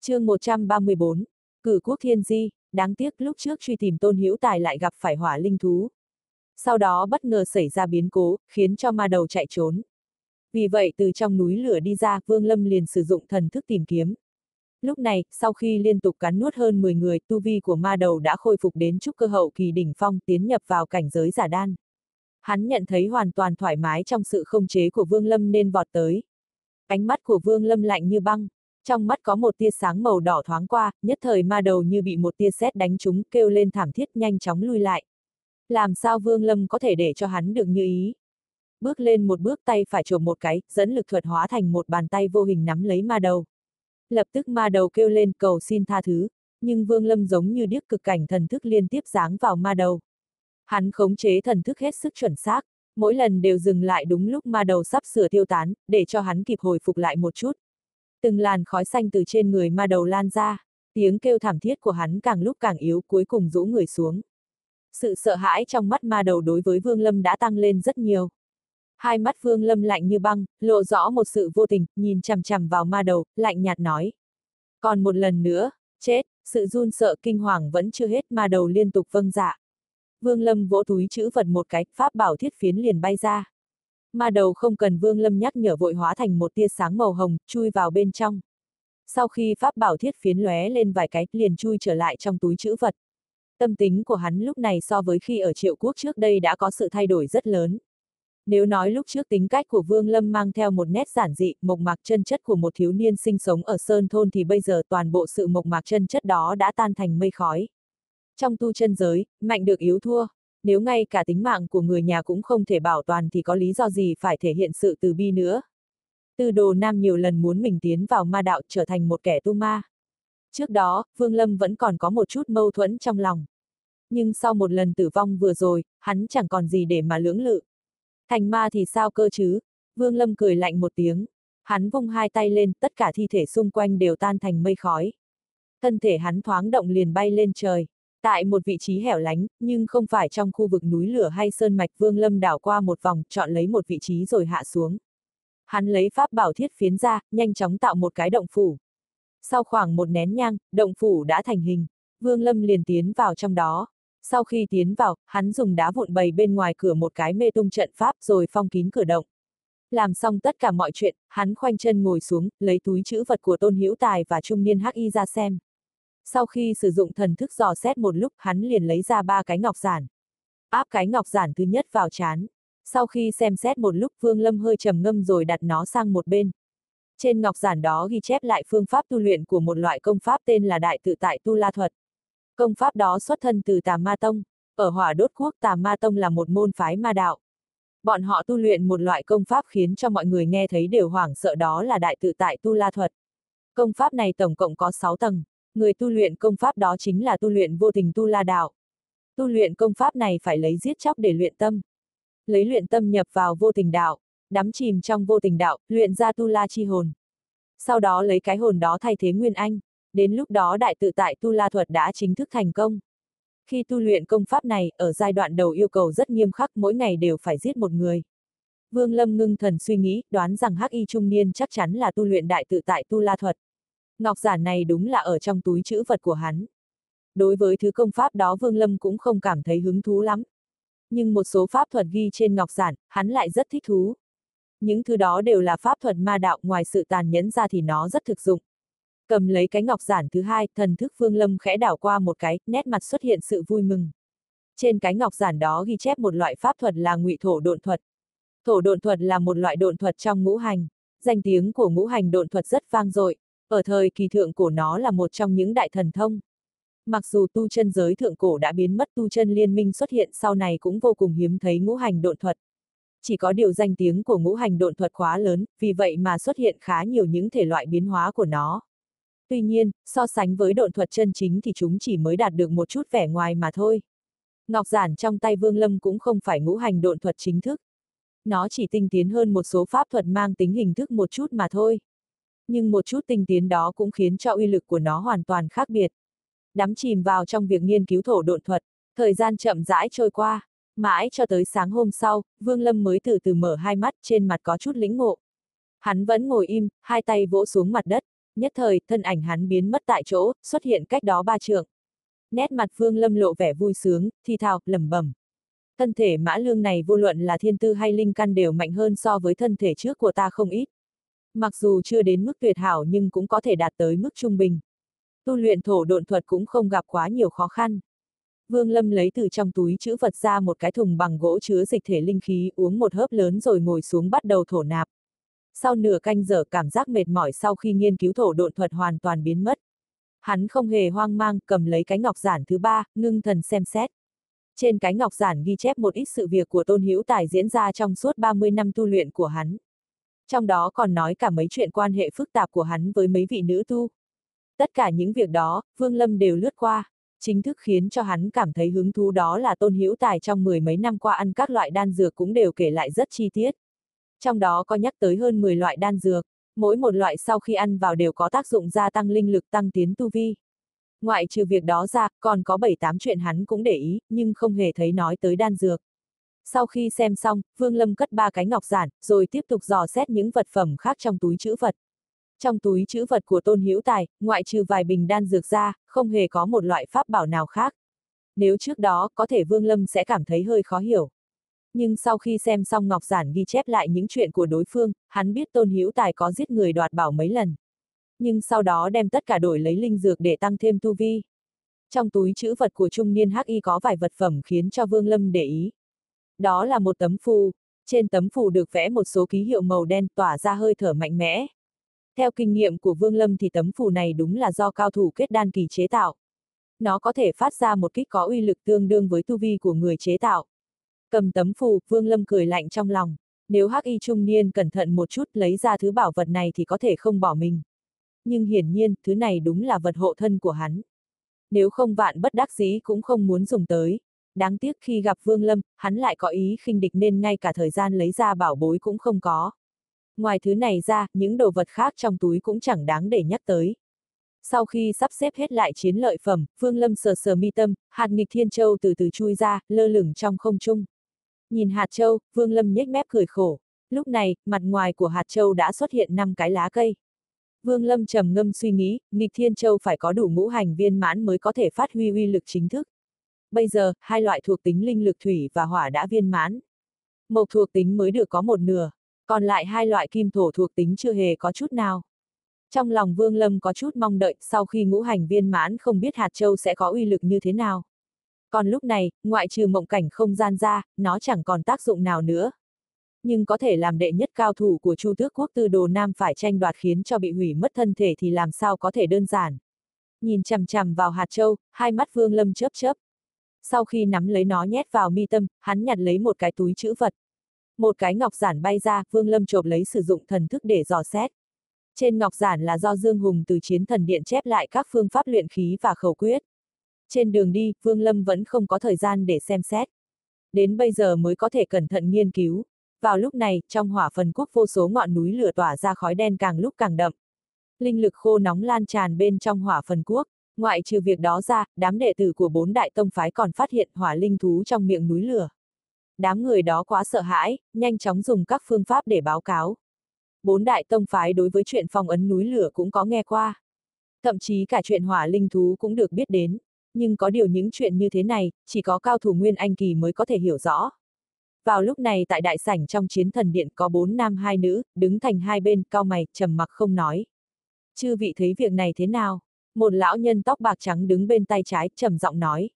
chương 134, cử quốc thiên di, đáng tiếc lúc trước truy tìm tôn hữu tài lại gặp phải hỏa linh thú. Sau đó bất ngờ xảy ra biến cố, khiến cho ma đầu chạy trốn. Vì vậy từ trong núi lửa đi ra, Vương Lâm liền sử dụng thần thức tìm kiếm. Lúc này, sau khi liên tục cắn nuốt hơn 10 người, tu vi của ma đầu đã khôi phục đến trúc cơ hậu kỳ đỉnh phong tiến nhập vào cảnh giới giả đan. Hắn nhận thấy hoàn toàn thoải mái trong sự không chế của Vương Lâm nên vọt tới. Ánh mắt của Vương Lâm lạnh như băng, trong mắt có một tia sáng màu đỏ thoáng qua, nhất thời ma đầu như bị một tia sét đánh trúng, kêu lên thảm thiết nhanh chóng lui lại. Làm sao Vương Lâm có thể để cho hắn được như ý? Bước lên một bước tay phải trộm một cái, dẫn lực thuật hóa thành một bàn tay vô hình nắm lấy ma đầu. Lập tức ma đầu kêu lên cầu xin tha thứ, nhưng Vương Lâm giống như điếc cực cảnh thần thức liên tiếp giáng vào ma đầu. Hắn khống chế thần thức hết sức chuẩn xác, mỗi lần đều dừng lại đúng lúc ma đầu sắp sửa tiêu tán, để cho hắn kịp hồi phục lại một chút. Từng làn khói xanh từ trên người ma đầu lan ra, tiếng kêu thảm thiết của hắn càng lúc càng yếu cuối cùng rũ người xuống. Sự sợ hãi trong mắt ma đầu đối với Vương Lâm đã tăng lên rất nhiều. Hai mắt Vương Lâm lạnh như băng, lộ rõ một sự vô tình, nhìn chằm chằm vào ma đầu, lạnh nhạt nói. Còn một lần nữa, chết, sự run sợ kinh hoàng vẫn chưa hết ma đầu liên tục vâng dạ. Vương Lâm vỗ túi chữ vật một cái, pháp bảo thiết phiến liền bay ra. Ma đầu không cần Vương Lâm nhắc nhở vội hóa thành một tia sáng màu hồng, chui vào bên trong. Sau khi pháp bảo thiết phiến lóe lên vài cái, liền chui trở lại trong túi chữ vật. Tâm tính của hắn lúc này so với khi ở triệu quốc trước đây đã có sự thay đổi rất lớn. Nếu nói lúc trước tính cách của Vương Lâm mang theo một nét giản dị, mộc mạc chân chất của một thiếu niên sinh sống ở Sơn Thôn thì bây giờ toàn bộ sự mộc mạc chân chất đó đã tan thành mây khói. Trong tu chân giới, mạnh được yếu thua, nếu ngay cả tính mạng của người nhà cũng không thể bảo toàn thì có lý do gì phải thể hiện sự từ bi nữa. Tư đồ nam nhiều lần muốn mình tiến vào ma đạo trở thành một kẻ tu ma. Trước đó, Vương Lâm vẫn còn có một chút mâu thuẫn trong lòng. Nhưng sau một lần tử vong vừa rồi, hắn chẳng còn gì để mà lưỡng lự. Thành ma thì sao cơ chứ? Vương Lâm cười lạnh một tiếng. Hắn vung hai tay lên, tất cả thi thể xung quanh đều tan thành mây khói. Thân thể hắn thoáng động liền bay lên trời. Tại một vị trí hẻo lánh, nhưng không phải trong khu vực núi lửa hay sơn mạch Vương Lâm đảo qua một vòng, chọn lấy một vị trí rồi hạ xuống. Hắn lấy pháp bảo thiết phiến ra, nhanh chóng tạo một cái động phủ. Sau khoảng một nén nhang, động phủ đã thành hình. Vương Lâm liền tiến vào trong đó. Sau khi tiến vào, hắn dùng đá vụn bày bên ngoài cửa một cái mê tung trận pháp rồi phong kín cửa động. Làm xong tất cả mọi chuyện, hắn khoanh chân ngồi xuống, lấy túi chữ vật của Tôn Hữu Tài và trung niên Hắc Y ra xem. Sau khi sử dụng thần thức dò xét một lúc, hắn liền lấy ra ba cái ngọc giản. Áp cái ngọc giản thứ nhất vào chán. Sau khi xem xét một lúc, Vương Lâm hơi trầm ngâm rồi đặt nó sang một bên. Trên ngọc giản đó ghi chép lại phương pháp tu luyện của một loại công pháp tên là Đại Tự Tại Tu La Thuật. Công pháp đó xuất thân từ Tà Ma Tông, ở Hỏa Đốt Quốc Tà Ma Tông là một môn phái ma đạo. Bọn họ tu luyện một loại công pháp khiến cho mọi người nghe thấy đều hoảng sợ đó là Đại Tự Tại Tu La Thuật. Công pháp này tổng cộng có 6 tầng, người tu luyện công pháp đó chính là tu luyện vô tình Tu La Đạo. Tu luyện công pháp này phải lấy giết chóc để luyện tâm. Lấy luyện tâm nhập vào vô tình đạo, đắm chìm trong vô tình đạo, luyện ra Tu La chi hồn. Sau đó lấy cái hồn đó thay thế Nguyên Anh đến lúc đó đại tự tại tu la thuật đã chính thức thành công. Khi tu luyện công pháp này, ở giai đoạn đầu yêu cầu rất nghiêm khắc mỗi ngày đều phải giết một người. Vương Lâm ngưng thần suy nghĩ, đoán rằng hắc y trung niên chắc chắn là tu luyện đại tự tại tu la thuật. Ngọc giản này đúng là ở trong túi chữ vật của hắn. Đối với thứ công pháp đó Vương Lâm cũng không cảm thấy hứng thú lắm. Nhưng một số pháp thuật ghi trên ngọc giản, hắn lại rất thích thú. Những thứ đó đều là pháp thuật ma đạo ngoài sự tàn nhẫn ra thì nó rất thực dụng. Cầm lấy cái ngọc giản thứ hai, thần thức Vương Lâm khẽ đảo qua một cái, nét mặt xuất hiện sự vui mừng. Trên cái ngọc giản đó ghi chép một loại pháp thuật là ngụy thổ độn thuật. Thổ độn thuật là một loại độn thuật trong ngũ hành. Danh tiếng của ngũ hành độn thuật rất vang dội, ở thời kỳ thượng cổ nó là một trong những đại thần thông. Mặc dù tu chân giới thượng cổ đã biến mất tu chân liên minh xuất hiện sau này cũng vô cùng hiếm thấy ngũ hành độn thuật. Chỉ có điều danh tiếng của ngũ hành độn thuật quá lớn, vì vậy mà xuất hiện khá nhiều những thể loại biến hóa của nó. Tuy nhiên, so sánh với độn thuật chân chính thì chúng chỉ mới đạt được một chút vẻ ngoài mà thôi. Ngọc giản trong tay Vương Lâm cũng không phải ngũ hành độn thuật chính thức. Nó chỉ tinh tiến hơn một số pháp thuật mang tính hình thức một chút mà thôi. Nhưng một chút tinh tiến đó cũng khiến cho uy lực của nó hoàn toàn khác biệt. Đắm chìm vào trong việc nghiên cứu thổ độn thuật, thời gian chậm rãi trôi qua, mãi cho tới sáng hôm sau, Vương Lâm mới từ từ mở hai mắt trên mặt có chút lĩnh ngộ. Hắn vẫn ngồi im, hai tay vỗ xuống mặt đất, Nhất thời, thân ảnh hắn biến mất tại chỗ, xuất hiện cách đó ba trượng. Nét mặt Vương Lâm lộ vẻ vui sướng, thi thào, lẩm bẩm. Thân thể mã lương này vô luận là thiên tư hay linh căn đều mạnh hơn so với thân thể trước của ta không ít. Mặc dù chưa đến mức tuyệt hảo nhưng cũng có thể đạt tới mức trung bình. Tu luyện thổ độn thuật cũng không gặp quá nhiều khó khăn. Vương Lâm lấy từ trong túi chữ vật ra một cái thùng bằng gỗ chứa dịch thể linh khí uống một hớp lớn rồi ngồi xuống bắt đầu thổ nạp. Sau nửa canh giờ cảm giác mệt mỏi sau khi nghiên cứu thổ độn thuật hoàn toàn biến mất. Hắn không hề hoang mang, cầm lấy cái ngọc giản thứ ba, ngưng thần xem xét. Trên cái ngọc giản ghi chép một ít sự việc của Tôn Hữu Tài diễn ra trong suốt 30 năm tu luyện của hắn. Trong đó còn nói cả mấy chuyện quan hệ phức tạp của hắn với mấy vị nữ tu. Tất cả những việc đó, Vương Lâm đều lướt qua, chính thức khiến cho hắn cảm thấy hứng thú đó là Tôn Hữu Tài trong mười mấy năm qua ăn các loại đan dược cũng đều kể lại rất chi tiết. Trong đó có nhắc tới hơn 10 loại đan dược, mỗi một loại sau khi ăn vào đều có tác dụng gia tăng linh lực tăng tiến tu vi. Ngoại trừ việc đó ra, còn có 7-8 chuyện hắn cũng để ý, nhưng không hề thấy nói tới đan dược. Sau khi xem xong, Vương Lâm cất ba cái ngọc giản, rồi tiếp tục dò xét những vật phẩm khác trong túi chữ vật. Trong túi chữ vật của Tôn Hữu Tài, ngoại trừ vài bình đan dược ra, không hề có một loại pháp bảo nào khác. Nếu trước đó, có thể Vương Lâm sẽ cảm thấy hơi khó hiểu. Nhưng sau khi xem xong Ngọc Giản ghi chép lại những chuyện của đối phương, hắn biết Tôn Hữu Tài có giết người đoạt bảo mấy lần. Nhưng sau đó đem tất cả đổi lấy linh dược để tăng thêm tu vi. Trong túi chữ vật của trung niên hắc y có vài vật phẩm khiến cho Vương Lâm để ý. Đó là một tấm phù, trên tấm phù được vẽ một số ký hiệu màu đen tỏa ra hơi thở mạnh mẽ. Theo kinh nghiệm của Vương Lâm thì tấm phù này đúng là do cao thủ kết đan kỳ chế tạo. Nó có thể phát ra một kích có uy lực tương đương với tu vi của người chế tạo. Cầm tấm phù, Vương Lâm cười lạnh trong lòng. Nếu hắc y trung niên cẩn thận một chút lấy ra thứ bảo vật này thì có thể không bỏ mình. Nhưng hiển nhiên, thứ này đúng là vật hộ thân của hắn. Nếu không vạn bất đắc dĩ cũng không muốn dùng tới. Đáng tiếc khi gặp Vương Lâm, hắn lại có ý khinh địch nên ngay cả thời gian lấy ra bảo bối cũng không có. Ngoài thứ này ra, những đồ vật khác trong túi cũng chẳng đáng để nhắc tới. Sau khi sắp xếp hết lại chiến lợi phẩm, Vương Lâm sờ sờ mi tâm, hạt nghịch thiên châu từ từ chui ra, lơ lửng trong không trung. Nhìn hạt châu, Vương Lâm nhếch mép cười khổ. Lúc này, mặt ngoài của hạt châu đã xuất hiện năm cái lá cây. Vương Lâm trầm ngâm suy nghĩ, nghịch thiên châu phải có đủ ngũ hành viên mãn mới có thể phát huy uy lực chính thức. Bây giờ, hai loại thuộc tính linh lực thủy và hỏa đã viên mãn. Mộc thuộc tính mới được có một nửa, còn lại hai loại kim thổ thuộc tính chưa hề có chút nào. Trong lòng Vương Lâm có chút mong đợi, sau khi ngũ hành viên mãn không biết hạt châu sẽ có uy lực như thế nào. Còn lúc này, ngoại trừ mộng cảnh không gian ra, nó chẳng còn tác dụng nào nữa. Nhưng có thể làm đệ nhất cao thủ của Chu Tước Quốc từ Đồ Nam phải tranh đoạt khiến cho bị hủy mất thân thể thì làm sao có thể đơn giản. Nhìn chằm chằm vào hạt châu, hai mắt Vương Lâm chớp chớp. Sau khi nắm lấy nó nhét vào mi tâm, hắn nhặt lấy một cái túi chữ vật. Một cái ngọc giản bay ra, Vương Lâm chộp lấy sử dụng thần thức để dò xét. Trên ngọc giản là do Dương Hùng từ chiến thần điện chép lại các phương pháp luyện khí và khẩu quyết. Trên đường đi, Vương Lâm vẫn không có thời gian để xem xét. Đến bây giờ mới có thể cẩn thận nghiên cứu. Vào lúc này, trong hỏa phần quốc vô số ngọn núi lửa tỏa ra khói đen càng lúc càng đậm. Linh lực khô nóng lan tràn bên trong hỏa phần quốc. Ngoại trừ việc đó ra, đám đệ tử của bốn đại tông phái còn phát hiện hỏa linh thú trong miệng núi lửa. Đám người đó quá sợ hãi, nhanh chóng dùng các phương pháp để báo cáo. Bốn đại tông phái đối với chuyện phong ấn núi lửa cũng có nghe qua. Thậm chí cả chuyện hỏa linh thú cũng được biết đến nhưng có điều những chuyện như thế này, chỉ có cao thủ Nguyên Anh Kỳ mới có thể hiểu rõ. Vào lúc này tại đại sảnh trong chiến thần điện có bốn nam hai nữ, đứng thành hai bên, cao mày, trầm mặc không nói. Chư vị thấy việc này thế nào? Một lão nhân tóc bạc trắng đứng bên tay trái, trầm giọng nói.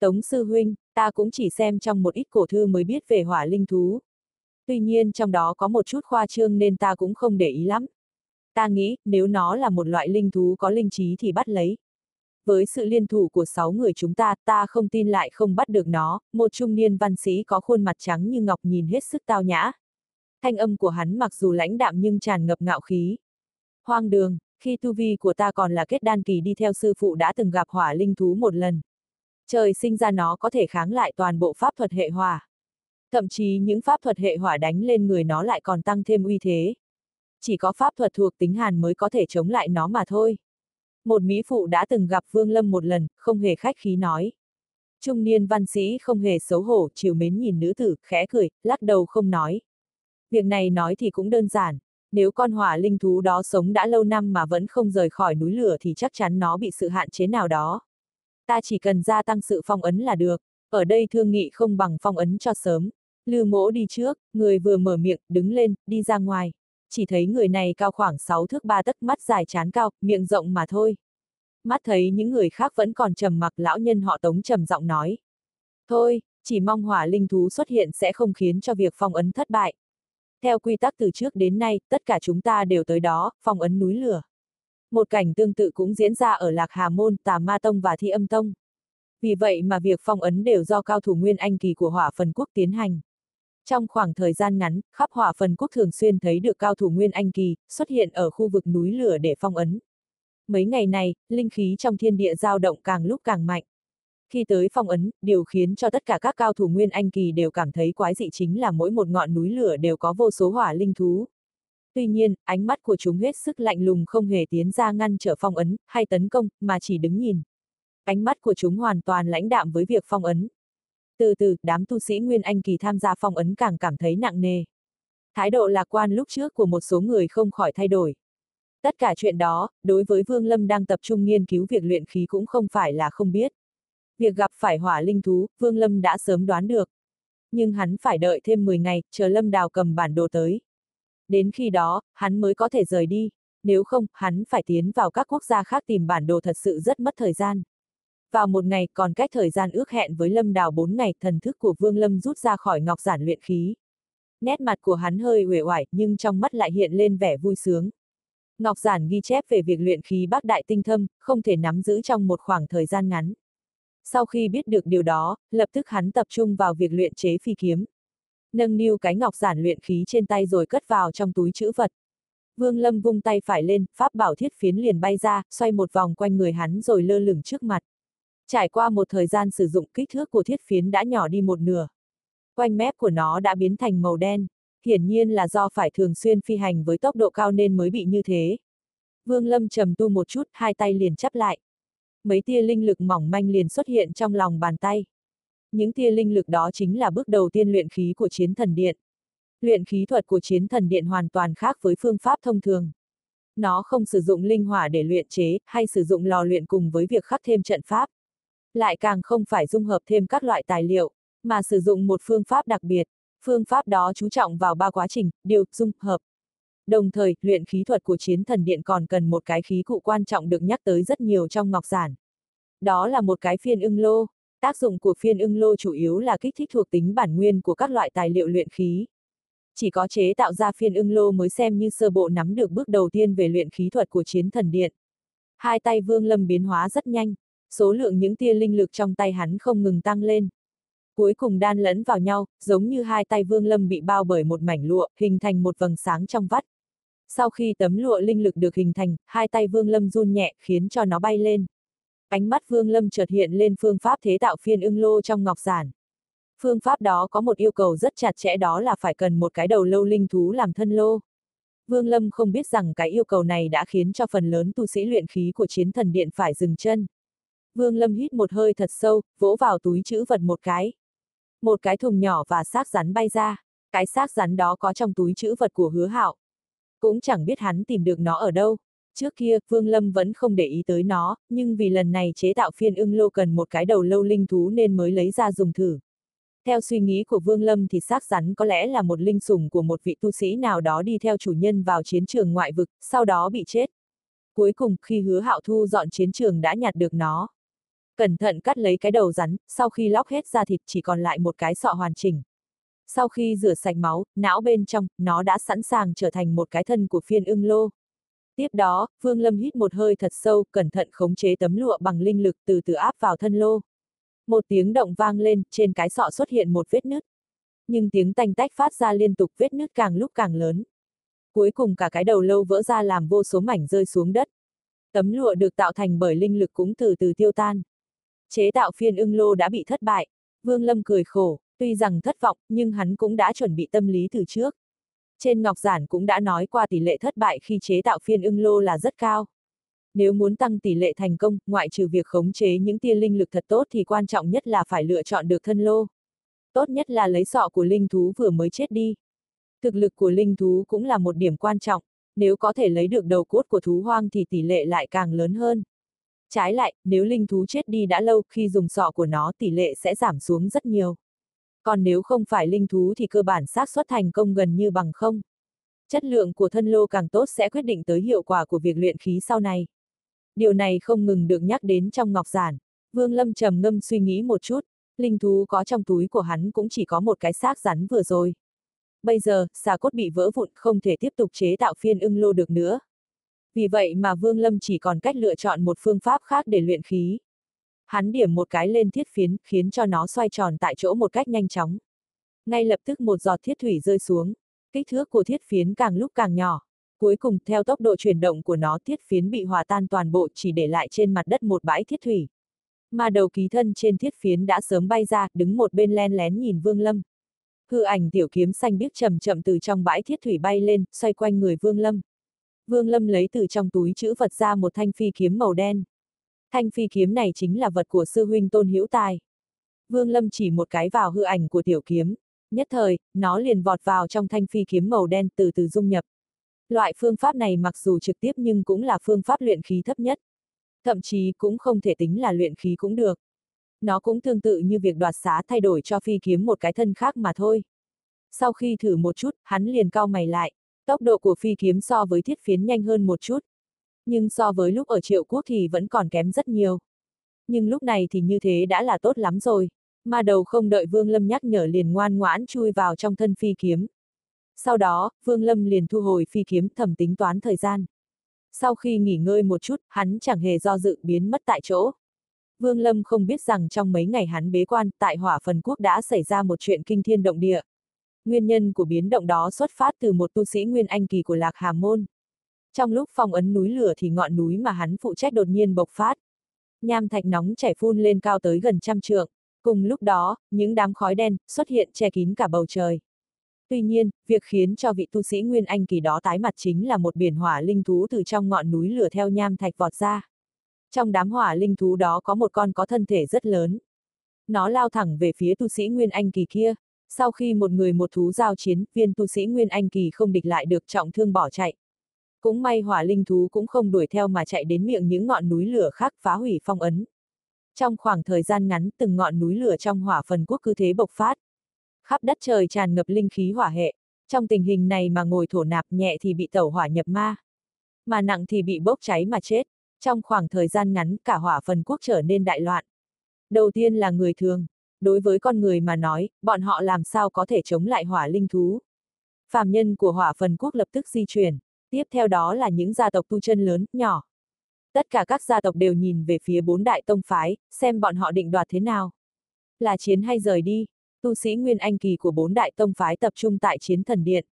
Tống sư huynh, ta cũng chỉ xem trong một ít cổ thư mới biết về hỏa linh thú. Tuy nhiên trong đó có một chút khoa trương nên ta cũng không để ý lắm. Ta nghĩ, nếu nó là một loại linh thú có linh trí thì bắt lấy, với sự liên thủ của sáu người chúng ta, ta không tin lại không bắt được nó, một trung niên văn sĩ có khuôn mặt trắng như ngọc nhìn hết sức tao nhã. Thanh âm của hắn mặc dù lãnh đạm nhưng tràn ngập ngạo khí. Hoang đường, khi tu vi của ta còn là kết đan kỳ đi theo sư phụ đã từng gặp hỏa linh thú một lần. Trời sinh ra nó có thể kháng lại toàn bộ pháp thuật hệ hỏa. Thậm chí những pháp thuật hệ hỏa đánh lên người nó lại còn tăng thêm uy thế. Chỉ có pháp thuật thuộc tính hàn mới có thể chống lại nó mà thôi. Một mỹ phụ đã từng gặp Vương Lâm một lần, không hề khách khí nói. Trung niên văn sĩ không hề xấu hổ, chiều mến nhìn nữ tử, khẽ cười, lắc đầu không nói. Việc này nói thì cũng đơn giản. Nếu con hỏa linh thú đó sống đã lâu năm mà vẫn không rời khỏi núi lửa thì chắc chắn nó bị sự hạn chế nào đó. Ta chỉ cần gia tăng sự phong ấn là được, ở đây thương nghị không bằng phong ấn cho sớm. Lư mỗ đi trước, người vừa mở miệng, đứng lên, đi ra ngoài. Chỉ thấy người này cao khoảng 6 thước 3 tấc mắt dài chán cao, miệng rộng mà thôi. Mắt thấy những người khác vẫn còn trầm mặc lão nhân họ tống trầm giọng nói. Thôi, chỉ mong hỏa linh thú xuất hiện sẽ không khiến cho việc phong ấn thất bại. Theo quy tắc từ trước đến nay, tất cả chúng ta đều tới đó, phong ấn núi lửa. Một cảnh tương tự cũng diễn ra ở Lạc Hà Môn, Tà Ma Tông và Thi Âm Tông. Vì vậy mà việc phong ấn đều do cao thủ nguyên anh kỳ của hỏa phần quốc tiến hành. Trong khoảng thời gian ngắn, khắp hỏa phần quốc thường xuyên thấy được cao thủ nguyên anh kỳ, xuất hiện ở khu vực núi lửa để phong ấn. Mấy ngày này, linh khí trong thiên địa dao động càng lúc càng mạnh. Khi tới phong ấn, điều khiến cho tất cả các cao thủ nguyên anh kỳ đều cảm thấy quái dị chính là mỗi một ngọn núi lửa đều có vô số hỏa linh thú. Tuy nhiên, ánh mắt của chúng hết sức lạnh lùng không hề tiến ra ngăn trở phong ấn, hay tấn công, mà chỉ đứng nhìn. Ánh mắt của chúng hoàn toàn lãnh đạm với việc phong ấn. Từ từ, đám tu sĩ Nguyên Anh Kỳ tham gia phong ấn càng cảm thấy nặng nề. Thái độ lạc quan lúc trước của một số người không khỏi thay đổi. Tất cả chuyện đó, đối với Vương Lâm đang tập trung nghiên cứu việc luyện khí cũng không phải là không biết. Việc gặp phải hỏa linh thú, Vương Lâm đã sớm đoán được. Nhưng hắn phải đợi thêm 10 ngày, chờ Lâm Đào cầm bản đồ tới. Đến khi đó, hắn mới có thể rời đi. Nếu không, hắn phải tiến vào các quốc gia khác tìm bản đồ thật sự rất mất thời gian. Vào một ngày, còn cách thời gian ước hẹn với Lâm Đào 4 ngày, thần thức của Vương Lâm rút ra khỏi ngọc giản luyện khí. Nét mặt của hắn hơi uể oải, nhưng trong mắt lại hiện lên vẻ vui sướng. Ngọc giản ghi chép về việc luyện khí bác đại tinh thâm, không thể nắm giữ trong một khoảng thời gian ngắn. Sau khi biết được điều đó, lập tức hắn tập trung vào việc luyện chế phi kiếm. Nâng niu cái ngọc giản luyện khí trên tay rồi cất vào trong túi chữ vật. Vương Lâm vung tay phải lên, pháp bảo thiết phiến liền bay ra, xoay một vòng quanh người hắn rồi lơ lửng trước mặt. Trải qua một thời gian sử dụng kích thước của thiết phiến đã nhỏ đi một nửa. Quanh mép của nó đã biến thành màu đen, hiển nhiên là do phải thường xuyên phi hành với tốc độ cao nên mới bị như thế. Vương Lâm trầm tu một chút, hai tay liền chắp lại. Mấy tia linh lực mỏng manh liền xuất hiện trong lòng bàn tay. Những tia linh lực đó chính là bước đầu tiên luyện khí của chiến thần điện. Luyện khí thuật của chiến thần điện hoàn toàn khác với phương pháp thông thường. Nó không sử dụng linh hỏa để luyện chế, hay sử dụng lò luyện cùng với việc khắc thêm trận pháp. Lại càng không phải dung hợp thêm các loại tài liệu, mà sử dụng một phương pháp đặc biệt. Phương pháp đó chú trọng vào ba quá trình, điều, dung, hợp. Đồng thời, luyện khí thuật của chiến thần điện còn cần một cái khí cụ quan trọng được nhắc tới rất nhiều trong ngọc giản. Đó là một cái phiên ưng lô. Tác dụng của phiên ưng lô chủ yếu là kích thích thuộc tính bản nguyên của các loại tài liệu luyện khí. Chỉ có chế tạo ra phiên ưng lô mới xem như sơ bộ nắm được bước đầu tiên về luyện khí thuật của chiến thần điện. Hai tay vương lâm biến hóa rất nhanh, số lượng những tia linh lực trong tay hắn không ngừng tăng lên. Cuối cùng đan lẫn vào nhau, giống như hai tay vương lâm bị bao bởi một mảnh lụa, hình thành một vầng sáng trong vắt. Sau khi tấm lụa linh lực được hình thành, hai tay vương lâm run nhẹ, khiến cho nó bay lên. Ánh mắt vương lâm chợt hiện lên phương pháp thế tạo phiên ưng lô trong ngọc giản. Phương pháp đó có một yêu cầu rất chặt chẽ đó là phải cần một cái đầu lâu linh thú làm thân lô. Vương Lâm không biết rằng cái yêu cầu này đã khiến cho phần lớn tu sĩ luyện khí của chiến thần điện phải dừng chân. Vương Lâm hít một hơi thật sâu, vỗ vào túi chữ vật một cái. Một cái thùng nhỏ và xác rắn bay ra. Cái xác rắn đó có trong túi chữ vật của hứa hạo. Cũng chẳng biết hắn tìm được nó ở đâu. Trước kia, Vương Lâm vẫn không để ý tới nó, nhưng vì lần này chế tạo phiên ưng lô cần một cái đầu lâu linh thú nên mới lấy ra dùng thử. Theo suy nghĩ của Vương Lâm thì xác rắn có lẽ là một linh sủng của một vị tu sĩ nào đó đi theo chủ nhân vào chiến trường ngoại vực, sau đó bị chết. Cuối cùng, khi hứa hạo thu dọn chiến trường đã nhặt được nó cẩn thận cắt lấy cái đầu rắn, sau khi lóc hết ra thịt chỉ còn lại một cái sọ hoàn chỉnh. Sau khi rửa sạch máu, não bên trong, nó đã sẵn sàng trở thành một cái thân của phiên ưng lô. Tiếp đó, Vương Lâm hít một hơi thật sâu, cẩn thận khống chế tấm lụa bằng linh lực từ từ áp vào thân lô. Một tiếng động vang lên, trên cái sọ xuất hiện một vết nứt. Nhưng tiếng tanh tách phát ra liên tục vết nứt càng lúc càng lớn. Cuối cùng cả cái đầu lâu vỡ ra làm vô số mảnh rơi xuống đất. Tấm lụa được tạo thành bởi linh lực cũng từ từ tiêu tan. Chế tạo phiên ưng lô đã bị thất bại. Vương Lâm cười khổ, tuy rằng thất vọng, nhưng hắn cũng đã chuẩn bị tâm lý từ trước. Trên Ngọc Giản cũng đã nói qua tỷ lệ thất bại khi chế tạo phiên ưng lô là rất cao. Nếu muốn tăng tỷ lệ thành công, ngoại trừ việc khống chế những tia linh lực thật tốt thì quan trọng nhất là phải lựa chọn được thân lô. Tốt nhất là lấy sọ của linh thú vừa mới chết đi. Thực lực của linh thú cũng là một điểm quan trọng, nếu có thể lấy được đầu cốt của thú hoang thì tỷ lệ lại càng lớn hơn. Trái lại, nếu linh thú chết đi đã lâu khi dùng sọ của nó tỷ lệ sẽ giảm xuống rất nhiều. Còn nếu không phải linh thú thì cơ bản xác suất thành công gần như bằng không. Chất lượng của thân lô càng tốt sẽ quyết định tới hiệu quả của việc luyện khí sau này. Điều này không ngừng được nhắc đến trong ngọc giản. Vương Lâm trầm ngâm suy nghĩ một chút, linh thú có trong túi của hắn cũng chỉ có một cái xác rắn vừa rồi. Bây giờ, xà cốt bị vỡ vụn không thể tiếp tục chế tạo phiên ưng lô được nữa. Vì vậy mà Vương Lâm chỉ còn cách lựa chọn một phương pháp khác để luyện khí. Hắn điểm một cái lên thiết phiến, khiến cho nó xoay tròn tại chỗ một cách nhanh chóng. Ngay lập tức một giọt thiết thủy rơi xuống, kích thước của thiết phiến càng lúc càng nhỏ. Cuối cùng, theo tốc độ chuyển động của nó thiết phiến bị hòa tan toàn bộ chỉ để lại trên mặt đất một bãi thiết thủy. Mà đầu ký thân trên thiết phiến đã sớm bay ra, đứng một bên len lén nhìn Vương Lâm. Hư ảnh tiểu kiếm xanh biếc chậm chậm từ trong bãi thiết thủy bay lên, xoay quanh người Vương Lâm. Vương Lâm lấy từ trong túi chữ vật ra một thanh phi kiếm màu đen. Thanh phi kiếm này chính là vật của sư huynh Tôn Hữu Tài. Vương Lâm chỉ một cái vào hư ảnh của tiểu kiếm, nhất thời, nó liền vọt vào trong thanh phi kiếm màu đen từ từ dung nhập. Loại phương pháp này mặc dù trực tiếp nhưng cũng là phương pháp luyện khí thấp nhất. Thậm chí cũng không thể tính là luyện khí cũng được. Nó cũng tương tự như việc đoạt xá thay đổi cho phi kiếm một cái thân khác mà thôi. Sau khi thử một chút, hắn liền cau mày lại. Tốc độ của phi kiếm so với thiết phiến nhanh hơn một chút. Nhưng so với lúc ở triệu quốc thì vẫn còn kém rất nhiều. Nhưng lúc này thì như thế đã là tốt lắm rồi. Mà đầu không đợi Vương Lâm nhắc nhở liền ngoan ngoãn chui vào trong thân phi kiếm. Sau đó, Vương Lâm liền thu hồi phi kiếm thầm tính toán thời gian. Sau khi nghỉ ngơi một chút, hắn chẳng hề do dự biến mất tại chỗ. Vương Lâm không biết rằng trong mấy ngày hắn bế quan, tại hỏa phần quốc đã xảy ra một chuyện kinh thiên động địa. Nguyên nhân của biến động đó xuất phát từ một tu sĩ Nguyên Anh kỳ của Lạc Hà Môn. Trong lúc phong ấn núi lửa thì ngọn núi mà hắn phụ trách đột nhiên bộc phát. Nham thạch nóng chảy phun lên cao tới gần trăm trượng. Cùng lúc đó, những đám khói đen xuất hiện che kín cả bầu trời. Tuy nhiên, việc khiến cho vị tu sĩ Nguyên Anh kỳ đó tái mặt chính là một biển hỏa linh thú từ trong ngọn núi lửa theo nham thạch vọt ra. Trong đám hỏa linh thú đó có một con có thân thể rất lớn. Nó lao thẳng về phía tu sĩ Nguyên Anh kỳ kia. Sau khi một người một thú giao chiến, viên tu sĩ Nguyên Anh kỳ không địch lại được trọng thương bỏ chạy. Cũng may hỏa linh thú cũng không đuổi theo mà chạy đến miệng những ngọn núi lửa khác phá hủy phong ấn. Trong khoảng thời gian ngắn từng ngọn núi lửa trong hỏa phần quốc cứ thế bộc phát. Khắp đất trời tràn ngập linh khí hỏa hệ. Trong tình hình này mà ngồi thổ nạp nhẹ thì bị tẩu hỏa nhập ma. Mà nặng thì bị bốc cháy mà chết. Trong khoảng thời gian ngắn cả hỏa phần quốc trở nên đại loạn. Đầu tiên là người thường. Đối với con người mà nói, bọn họ làm sao có thể chống lại hỏa linh thú. Phàm nhân của hỏa phần quốc lập tức di chuyển. Tiếp theo đó là những gia tộc tu chân lớn, nhỏ. Tất cả các gia tộc đều nhìn về phía bốn đại tông phái, xem bọn họ định đoạt thế nào. Là chiến hay rời đi, tu sĩ Nguyên Anh Kỳ của bốn đại tông phái tập trung tại chiến thần điện.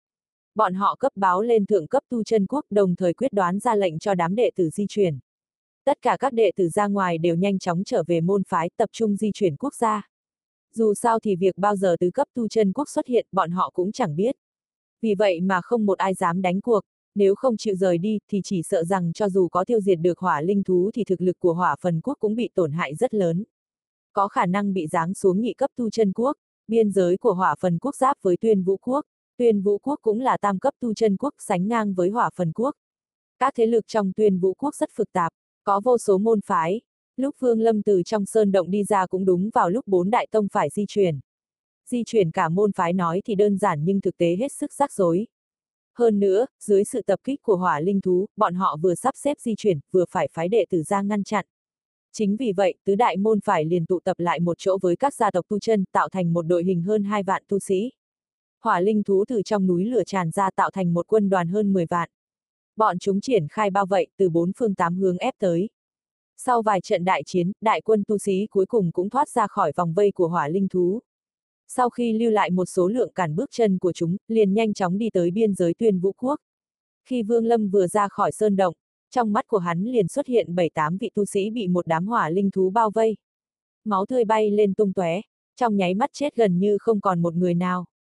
Bọn họ cấp báo lên thượng cấp tu chân quốc đồng thời quyết đoán ra lệnh cho đám đệ tử di chuyển. Tất cả các đệ tử ra ngoài đều nhanh chóng trở về môn phái tập trung di chuyển quốc gia. Dù sao thì việc bao giờ tứ cấp tu chân quốc xuất hiện bọn họ cũng chẳng biết. Vì vậy mà không một ai dám đánh cuộc, nếu không chịu rời đi thì chỉ sợ rằng cho dù có tiêu diệt được hỏa linh thú thì thực lực của hỏa phần quốc cũng bị tổn hại rất lớn. Có khả năng bị giáng xuống nhị cấp tu chân quốc, biên giới của hỏa phần quốc giáp với tuyên vũ quốc, tuyên vũ quốc cũng là tam cấp tu chân quốc sánh ngang với hỏa phần quốc. Các thế lực trong tuyên vũ quốc rất phức tạp, có vô số môn phái. Lúc Vương Lâm từ trong sơn động đi ra cũng đúng vào lúc bốn đại tông phải di chuyển. Di chuyển cả môn phái nói thì đơn giản nhưng thực tế hết sức rắc rối. Hơn nữa, dưới sự tập kích của hỏa linh thú, bọn họ vừa sắp xếp di chuyển, vừa phải phái đệ tử ra ngăn chặn. Chính vì vậy, tứ đại môn phải liền tụ tập lại một chỗ với các gia tộc tu chân, tạo thành một đội hình hơn hai vạn tu sĩ. Hỏa linh thú từ trong núi lửa tràn ra tạo thành một quân đoàn hơn 10 vạn. Bọn chúng triển khai bao vậy từ bốn phương tám hướng ép tới. Sau vài trận đại chiến, đại quân tu sĩ cuối cùng cũng thoát ra khỏi vòng vây của hỏa linh thú. Sau khi lưu lại một số lượng cản bước chân của chúng, liền nhanh chóng đi tới biên giới tuyên vũ quốc. Khi Vương Lâm vừa ra khỏi sơn động, trong mắt của hắn liền xuất hiện bảy tám vị tu sĩ bị một đám hỏa linh thú bao vây. Máu tươi bay lên tung tóe, trong nháy mắt chết gần như không còn một người nào.